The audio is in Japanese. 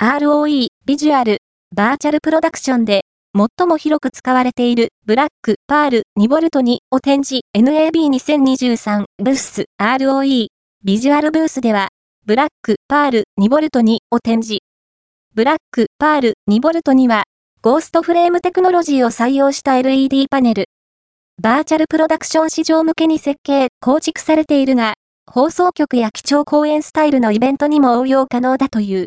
ROE Visual、バーチャルプロダクションで、最も広く使われている Black Pearl 2V2を展示 NAB2023 ブース ROE ビジュアルブースでは Black Pearl 2V2を展示。 Black Pearl 2V2は GhostFrame テクノロジーを採用した LED パネル。バーチャルプロダクション市場向けに設計、構築されているが、放送局や基調講演スタイルのイベントにも応用可能だという。